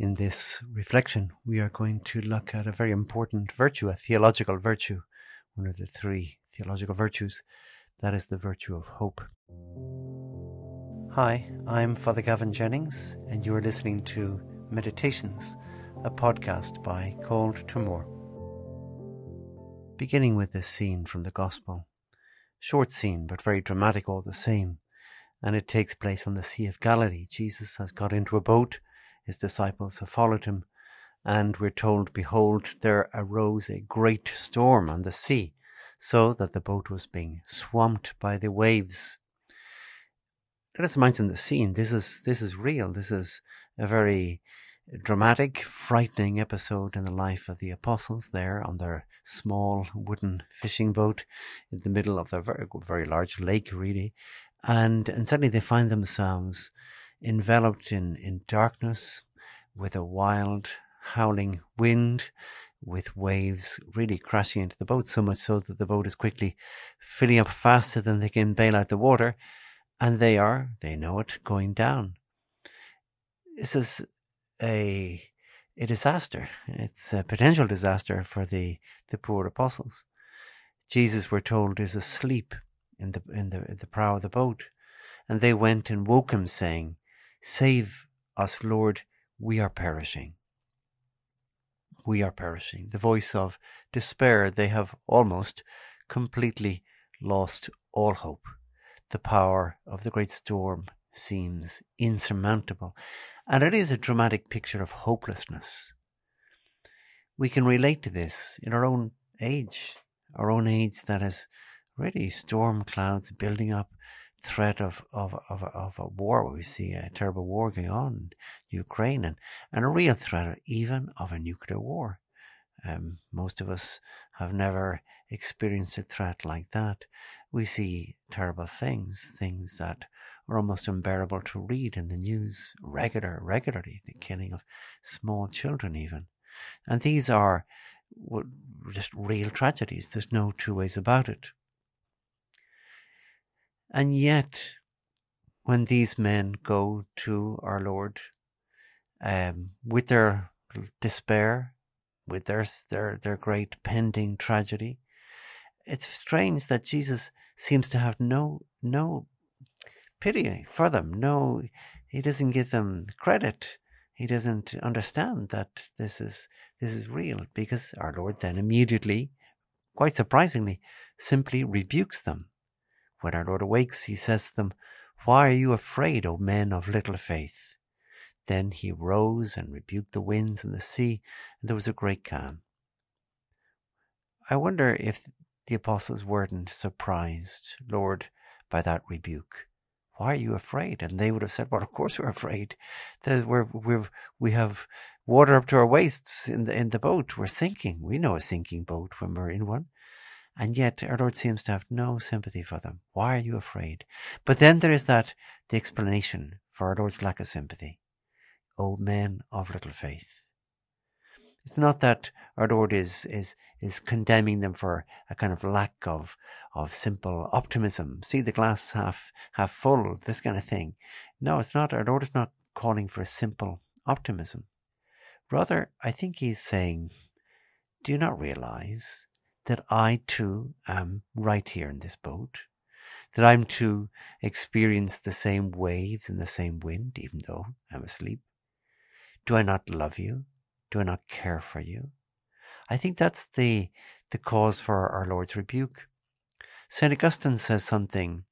In this reflection, we are going to look at a very important virtue, a theological virtue, one of the three theological virtues. That is the virtue of hope. Hi, I'm Father Gavan Jennings, and you are listening to Meditations, a podcast by Called to More. Beginning with this scene from the Gospel. Short scene, but very dramatic all the same. And it takes place on the Sea of Galilee. Jesus has got into a boat his disciples have followed him, and we're told, Behold, there arose a great storm on the sea, so that the boat was being swamped by the waves. Let us imagine the scene. This is this is real. This is a very dramatic, frightening episode in the life of the apostles there on their small wooden fishing boat in the middle of a very, very large lake, really. And, and suddenly they find themselves enveloped in, in darkness with a wild howling wind with waves really crashing into the boat so much so that the boat is quickly filling up faster than they can bail out the water and they are they know it going down. This is a a disaster. It's a potential disaster for the the poor apostles. Jesus we're told is asleep in the in the in the prow of the boat. And they went and woke him saying Save us, Lord, we are perishing. We are perishing. The voice of despair, they have almost completely lost all hope. The power of the great storm seems insurmountable, and it is a dramatic picture of hopelessness. We can relate to this in our own age, our own age that has really storm clouds building up threat of, of, of, of a war. We see a terrible war going on in Ukraine and, and a real threat even of a nuclear war. Um, most of us have never experienced a threat like that. We see terrible things, things that are almost unbearable to read in the news regular, regularly, the killing of small children even. And these are just real tragedies. There's no two ways about it. And yet, when these men go to our Lord um, with their despair, with their, their, their great pending tragedy, it's strange that Jesus seems to have no, no pity for them. No, he doesn't give them credit. He doesn't understand that this is, this is real because our Lord then immediately, quite surprisingly, simply rebukes them. When our Lord awakes, he says to them, Why are you afraid, O men of little faith? Then he rose and rebuked the winds and the sea, and there was a great calm. I wonder if the apostles weren't surprised, Lord, by that rebuke. Why are you afraid? And they would have said, Well, of course we're afraid. We're, we're, we have water up to our waists in the, in the boat. We're sinking. We know a sinking boat when we're in one. And yet our Lord seems to have no sympathy for them. Why are you afraid? But then there is that, the explanation for our Lord's lack of sympathy. O men of little faith. It's not that our Lord is, is, is condemning them for a kind of lack of, of simple optimism. See the glass half, half full, this kind of thing. No, it's not. Our Lord is not calling for a simple optimism. Rather, I think he's saying, do you not realize that I too am right here in this boat, that I'm to experience the same waves and the same wind, even though I'm asleep? Do I not love you? Do I not care for you? I think that's the, the cause for our Lord's rebuke. St. Augustine says something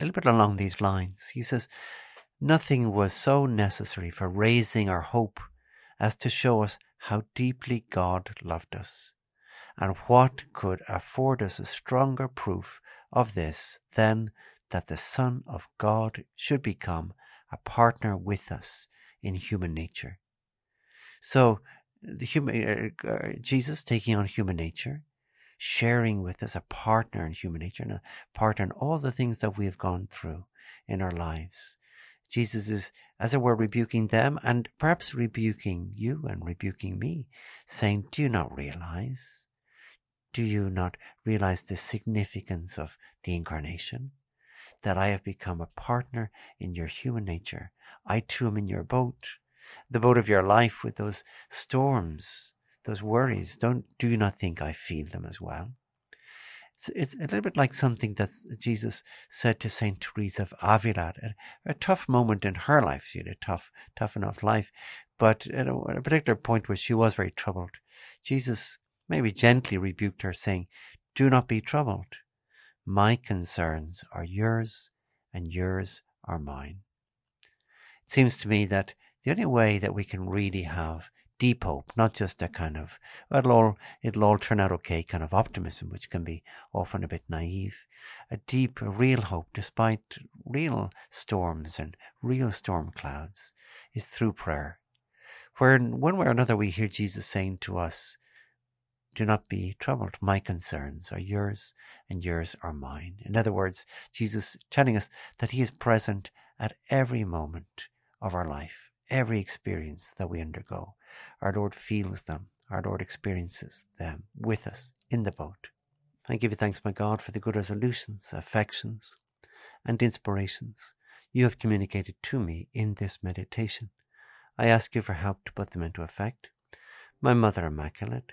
a little bit along these lines. He says, Nothing was so necessary for raising our hope as to show us how deeply God loved us. And what could afford us a stronger proof of this than that the Son of God should become a partner with us in human nature? So, the human, uh, uh, Jesus taking on human nature, sharing with us a partner in human nature and a partner in all the things that we have gone through in our lives. Jesus is, as it were, rebuking them and perhaps rebuking you and rebuking me, saying, Do you not realize do you not realize the significance of the incarnation? That I have become a partner in your human nature. I too am in your boat. the boat of your life with those storms, those worries. Don't do you not think I feel them as well. It's, it's a little bit like something that Jesus said to Saint Teresa of Avila, a, a tough moment in her life. She had a tough, tough enough life, but at a, at a particular point where she was very troubled, Jesus maybe gently rebuked her, saying, "Do not be troubled. My concerns are yours, and yours are mine." It seems to me that the only way that we can really have deep hope, not just a kind of it'll all it'll all turn out okay kind of optimism, which can be often a bit naive. A deep, real hope, despite real storms and real storm clouds, is through prayer. Where in one way or another we hear Jesus saying to us, Do not be troubled. My concerns are yours and yours are mine. In other words, Jesus telling us that He is present at every moment of our life, every experience that we undergo. Our Lord feels them, our Lord experiences them with us in the boat. I give you thanks, my God, for the good resolutions, affections, and inspirations you have communicated to me in this meditation. I ask you for help to put them into effect. My Mother Immaculate,